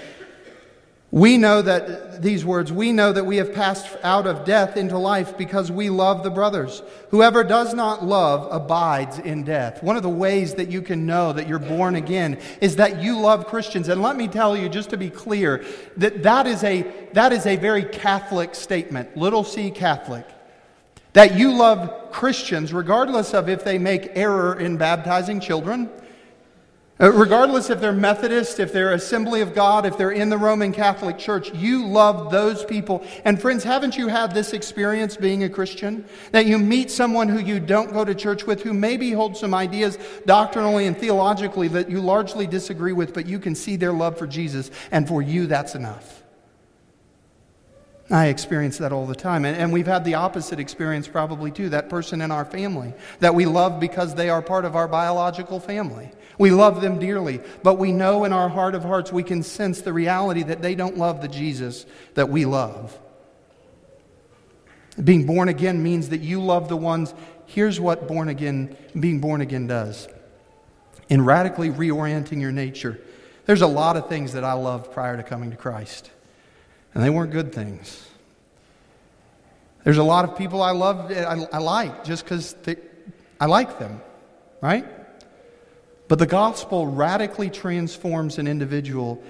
we know that, these words, we know that we have passed out of death into life because we love the brothers. Whoever does not love abides in death. One of the ways that you can know that you're born again is that you love Christians. And let me tell you, just to be clear, that that is a, that is a very Catholic statement, little c Catholic. That you love Christians regardless of if they make error in baptizing children uh, regardless if they're Methodist, if they're Assembly of God, if they're in the Roman Catholic Church, you love those people. And friends, haven't you had this experience being a Christian? That you meet someone who you don't go to church with, who maybe holds some ideas doctrinally and theologically that you largely disagree with, but you can see their love for Jesus, and for you, that's enough. I experience that all the time. And, and, we've had the opposite experience probably too. That person in our family that we love because they are part of our biological family. We love them dearly, but we know in our heart of hearts we can sense the reality that they don't love the Jesus that we love. Being born again means that you love the ones. Here's what born again, being born again does. In radically reorienting your nature, there's a lot of things that I loved prior to coming to Christ, and they weren't good things. There's a lot of people I love, I, I like just because I like them, right? But the gospel radically transforms an individual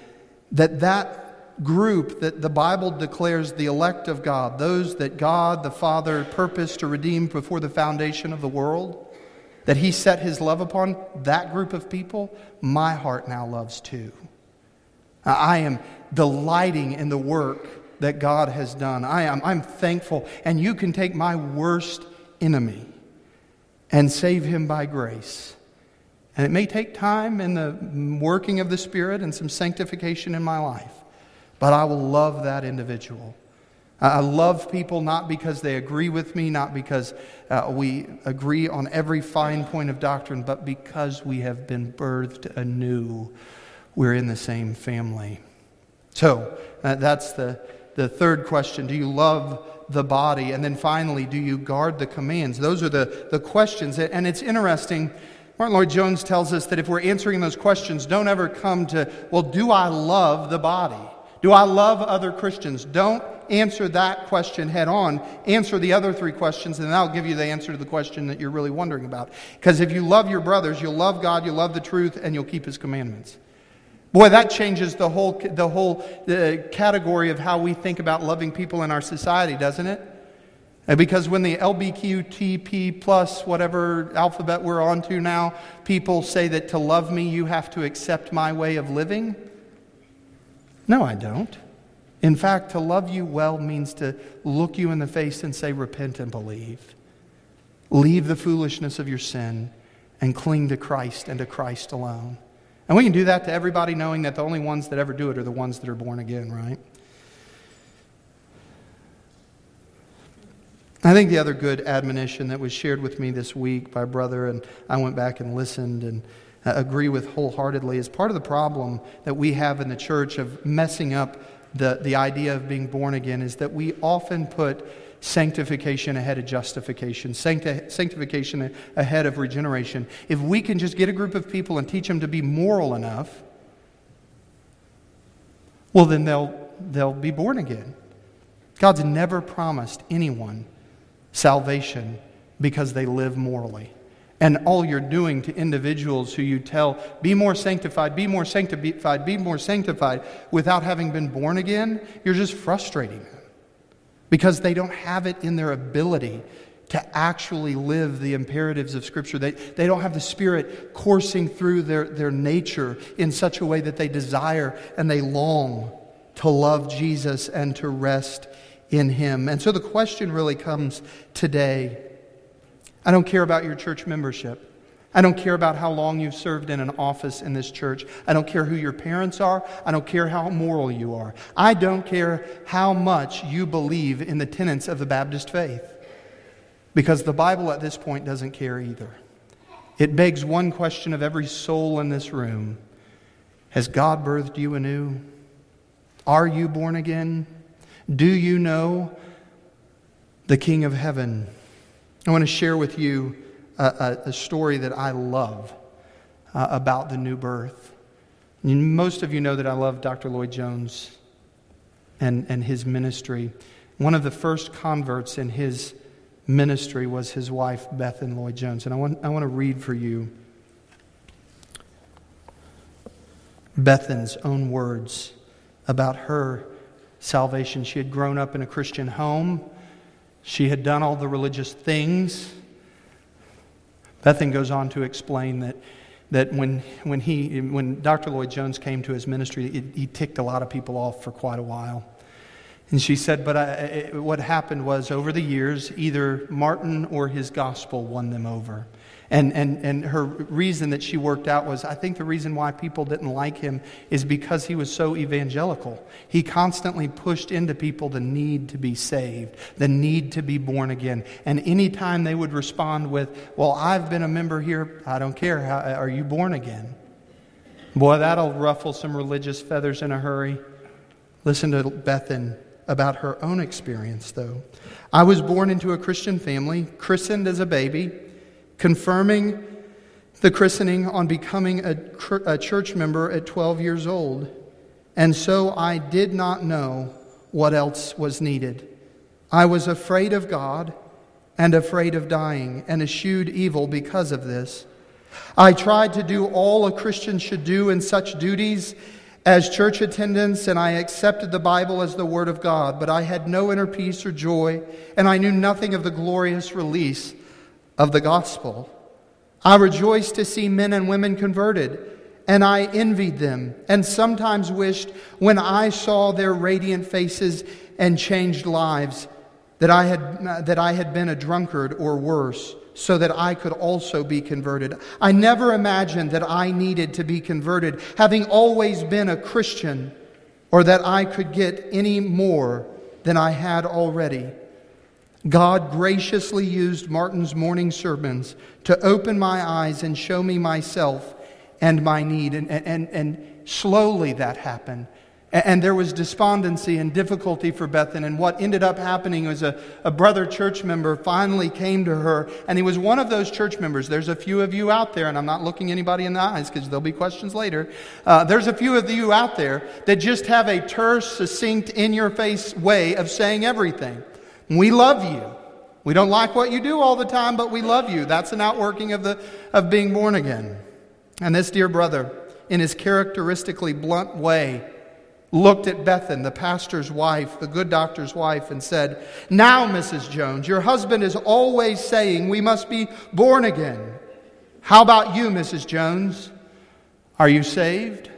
that that group that the Bible declares the elect of God, those that God the Father purposed to redeem before the foundation of the world, that he set his love upon, that group of people, my heart now loves too. I am delighting in the work that God has done. I am I'm thankful and you can take my worst enemy and save him by grace. And it may take time in the working of the Spirit and some sanctification in my life, but I will love that individual. I love people not because they agree with me, not because uh, we agree on every fine point of doctrine, but because we have been birthed anew. We're in the same family. So uh, that's the, the third question. Do you love the body? And then finally, do you guard the commands? Those are the, the questions. And it's interesting Martyn Lloyd-Jones tells us that if we're answering those questions, don't ever come to, well, do I love the body? Do I love other Christians? Don't answer that question head on. Answer the other three questions, and that'll give you the answer to the question that you're really wondering about. Because if you love your brothers, you'll love God, you'll love the truth, and you'll keep His commandments. Boy, that changes the whole, the whole the category of how we think about loving people in our society, doesn't it? And because when the LBQTP plus whatever alphabet we're on to now, people say that to love me, you have to accept my way of living. No, I don't. In fact, to love you well means to look you in the face and say, repent and believe. Leave the foolishness of your sin and cling to Christ and to Christ alone. And we can do that to everybody, knowing that the only ones that ever do it are the ones that are born again, right? I think the other good admonition that was shared with me this week by brother, and I went back and listened and uh, agree with wholeheartedly, is part of the problem that we have in the church of messing up the, the idea of being born again is that we often put sanctification ahead of justification, sancti- sanctification ahead of regeneration. If we can just get a group of people and teach them to be moral enough, well, then they'll, they'll be born again. God's never promised anyone salvation because they live morally. And all you're doing to individuals who you tell, be more sanctified, be more sanctified, be more sanctified, without having been born again, you're just frustrating them. Because they don't have it in their ability to actually live the imperatives of Scripture. They, they don't have the Spirit coursing through their, their nature in such a way that they desire and they long to love Jesus and to rest in Him. And so the question really comes today I don't care about your church membership. I don't care about how long you've served in an office in this church. I don't care who your parents are. I don't care how moral you are. I don't care how much you believe in the tenets of the Baptist faith. Because the Bible at this point doesn't care either. It begs one question of every soul in this room Has God birthed you anew? Are you born again? Do you know the King of Heaven? I want to share with you a, a, story that I love uh, about the new birth. Most of you know that I love Dr. Lloyd Jones and, and his ministry. One of the first converts in his ministry was his wife, Bethan Lloyd Jones. And I want, I want to read for you Bethan's own words about her salvation. She had grown up in a Christian home, she had done all the religious things. Bethan goes on to explain that, that when, when, he, when Dr. Lloyd Jones came to his ministry, it, he ticked a lot of people off for quite a while. And she said, But I, it, what happened was over the years, either Martyn or his gospel won them over. And, and, and her reason that she worked out was I think the reason why people didn't like him is because he was so evangelical. He constantly pushed into people the need to be saved, the need to be born again. And anytime they would respond with, Well, I've been a member here, I don't care, How, are you born again? Boy, that'll ruffle some religious feathers in a hurry. Listen to Bethan about her own experience, though. I was born into a Christian family, christened as a baby confirming the christening on becoming a, a church member at 12 years old. And so I did not know what else was needed. I was afraid of God and afraid of dying and eschewed evil because of this. I tried to do all a Christian should do in such duties as church attendance, and I accepted the Bible as the Word of God, but I had no inner peace or joy, and I knew nothing of the glorious release of the gospel. I rejoiced to see men and women converted, and I envied them, and sometimes wished when I saw their radiant faces and changed lives that I had, that I had been a drunkard or worse, so that I could also be converted. I never imagined that I needed to be converted, having always been a Christian, or that I could get any more than I had already. God graciously used Martyn's morning sermons to open my eyes and show me myself and my need. And, and, and slowly that happened. And there was despondency and difficulty for Bethan. And what ended up happening was a, a brother church member finally came to her, and he was one of those church members. There's a few of you out there, and I'm not looking anybody in the eyes because there'll be questions later. Uh, there's a few of you out there that just have a terse, succinct, in your face way of saying everything. We love you. We don't like what you do all the time, but we love you. That's an outworking of, the, of being born again. And this dear brother, in his characteristically blunt way, looked at Bethan, the pastor's wife, the good doctor's wife, and said, Now, Mrs. Jones, your husband is always saying we must be born again. How about you, Mrs. Jones? Are you saved?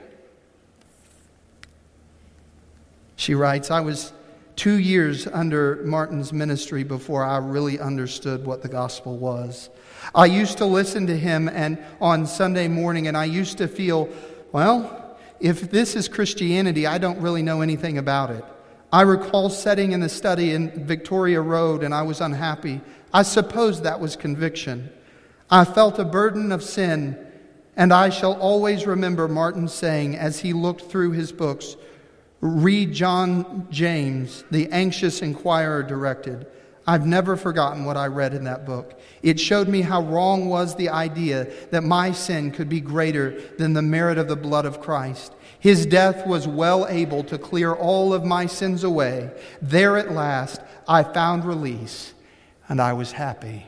She writes, I was two years under Martyn's ministry before I really understood what the gospel was. I used to listen to him and on Sunday morning and I used to feel, well, if this is Christianity, I don't really know anything about it. I recall sitting in the study in Victoria Road and I was unhappy. I suppose that was conviction. I felt a burden of sin, and I shall always remember Martyn saying as he looked through his books, Read John James, the anxious inquirer directed. I've never forgotten what I read in that book. It showed me how wrong was the idea that my sin could be greater than the merit of the blood of Christ. His death was well able to clear all of my sins away. There at last, I found release, and I was happy.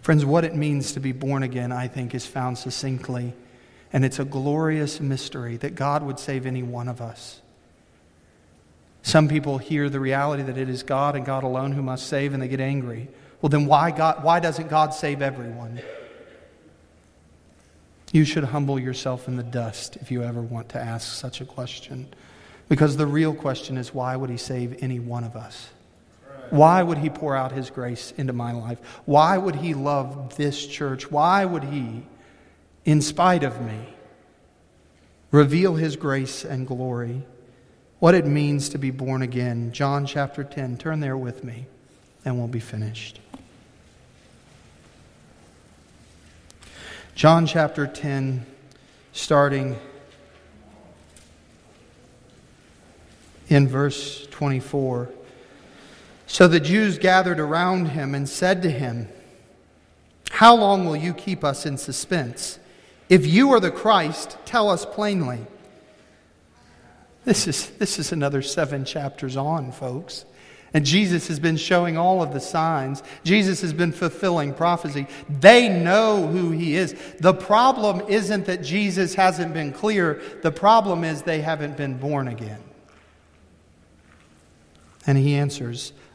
Friends, what it means to be born again, I think, is found succinctly And it's a glorious mystery that God would save any one of us. Some people hear the reality that it is God and God alone who must save and they get angry. Well, then why, God, why doesn't God save everyone? You should humble yourself in the dust if you ever want to ask such a question. Because the real question is why would He save any one of us? Why would He pour out His grace into my life? Why would He love this church? Why would He, in spite of me, reveal His grace and glory? What it means to be born again. John chapter 10. Turn there with me, and we'll be finished. John chapter 10, starting in verse 24. So the Jews gathered around him and said to him, How long will you keep us in suspense? If you are the Christ, tell us plainly. This is, this is another seven chapters on, folks. And Jesus has been showing all of the signs. Jesus has been fulfilling prophecy. They know who he is. The problem isn't that Jesus hasn't been clear, the problem is they haven't been born again. And he answers,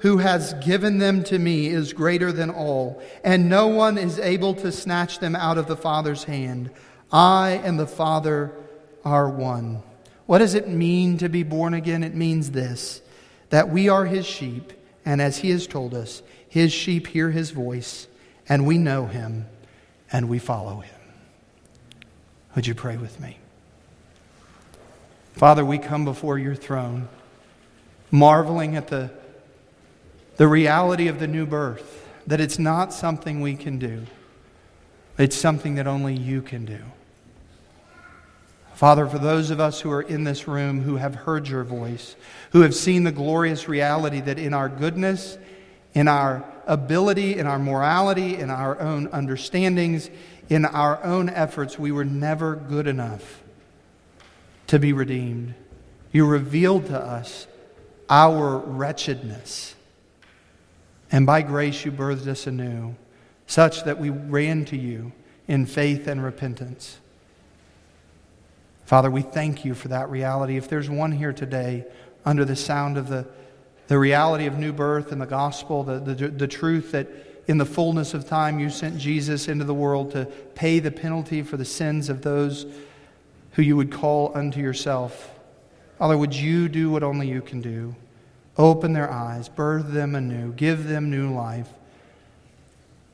who has given them to me, is greater than all, and no one is able to snatch them out of the Father's hand. I and the Father are one. What does it mean to be born again? It means this that we are his sheep, and as he has told us, his sheep hear his voice, and we know him, and we follow him. Would you pray with me? Father, we come before your throne, marveling at the, the reality of the new birth, that it's not something we can do, it's something that only you can do. Father, for those of us who are in this room who have heard your voice, who have seen the glorious reality that in our goodness in our ability, in our morality, in our own understandings, in our own efforts, we were never good enough to be redeemed. You revealed to us our wretchedness. And by grace, you birthed us anew, such that we ran to you in faith and repentance. Father, we thank you for that reality. If there's one here today under the sound of the the reality of new birth and the gospel, the, the, the truth that in the fullness of time you sent Jesus into the world to pay the penalty for the sins of those who you would call unto yourself. Father, would you do what only you can do? Open their eyes, birth them anew, give them new life.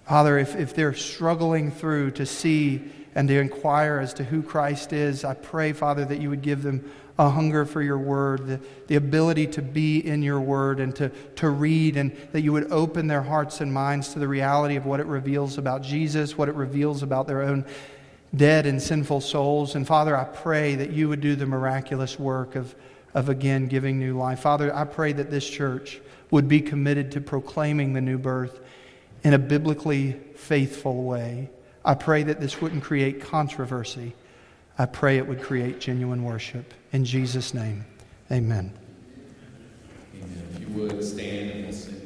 Father, if, if they're struggling through to see and to inquire as to who Christ is, I pray, Father, that you would give them a hunger for your word, the, the ability to be in your word and to, to read, and that you would open their hearts and minds to the reality of what it reveals about Jesus, what it reveals about their own dead and sinful souls. And Father, I pray that you would do the miraculous work of, of again giving new life. Father, I pray that this church would be committed to proclaiming the new birth in a biblically faithful way. I pray that this wouldn't create controversy. I pray it would create genuine worship. In Jesus' name, amen. Amen. If you would stand and listen.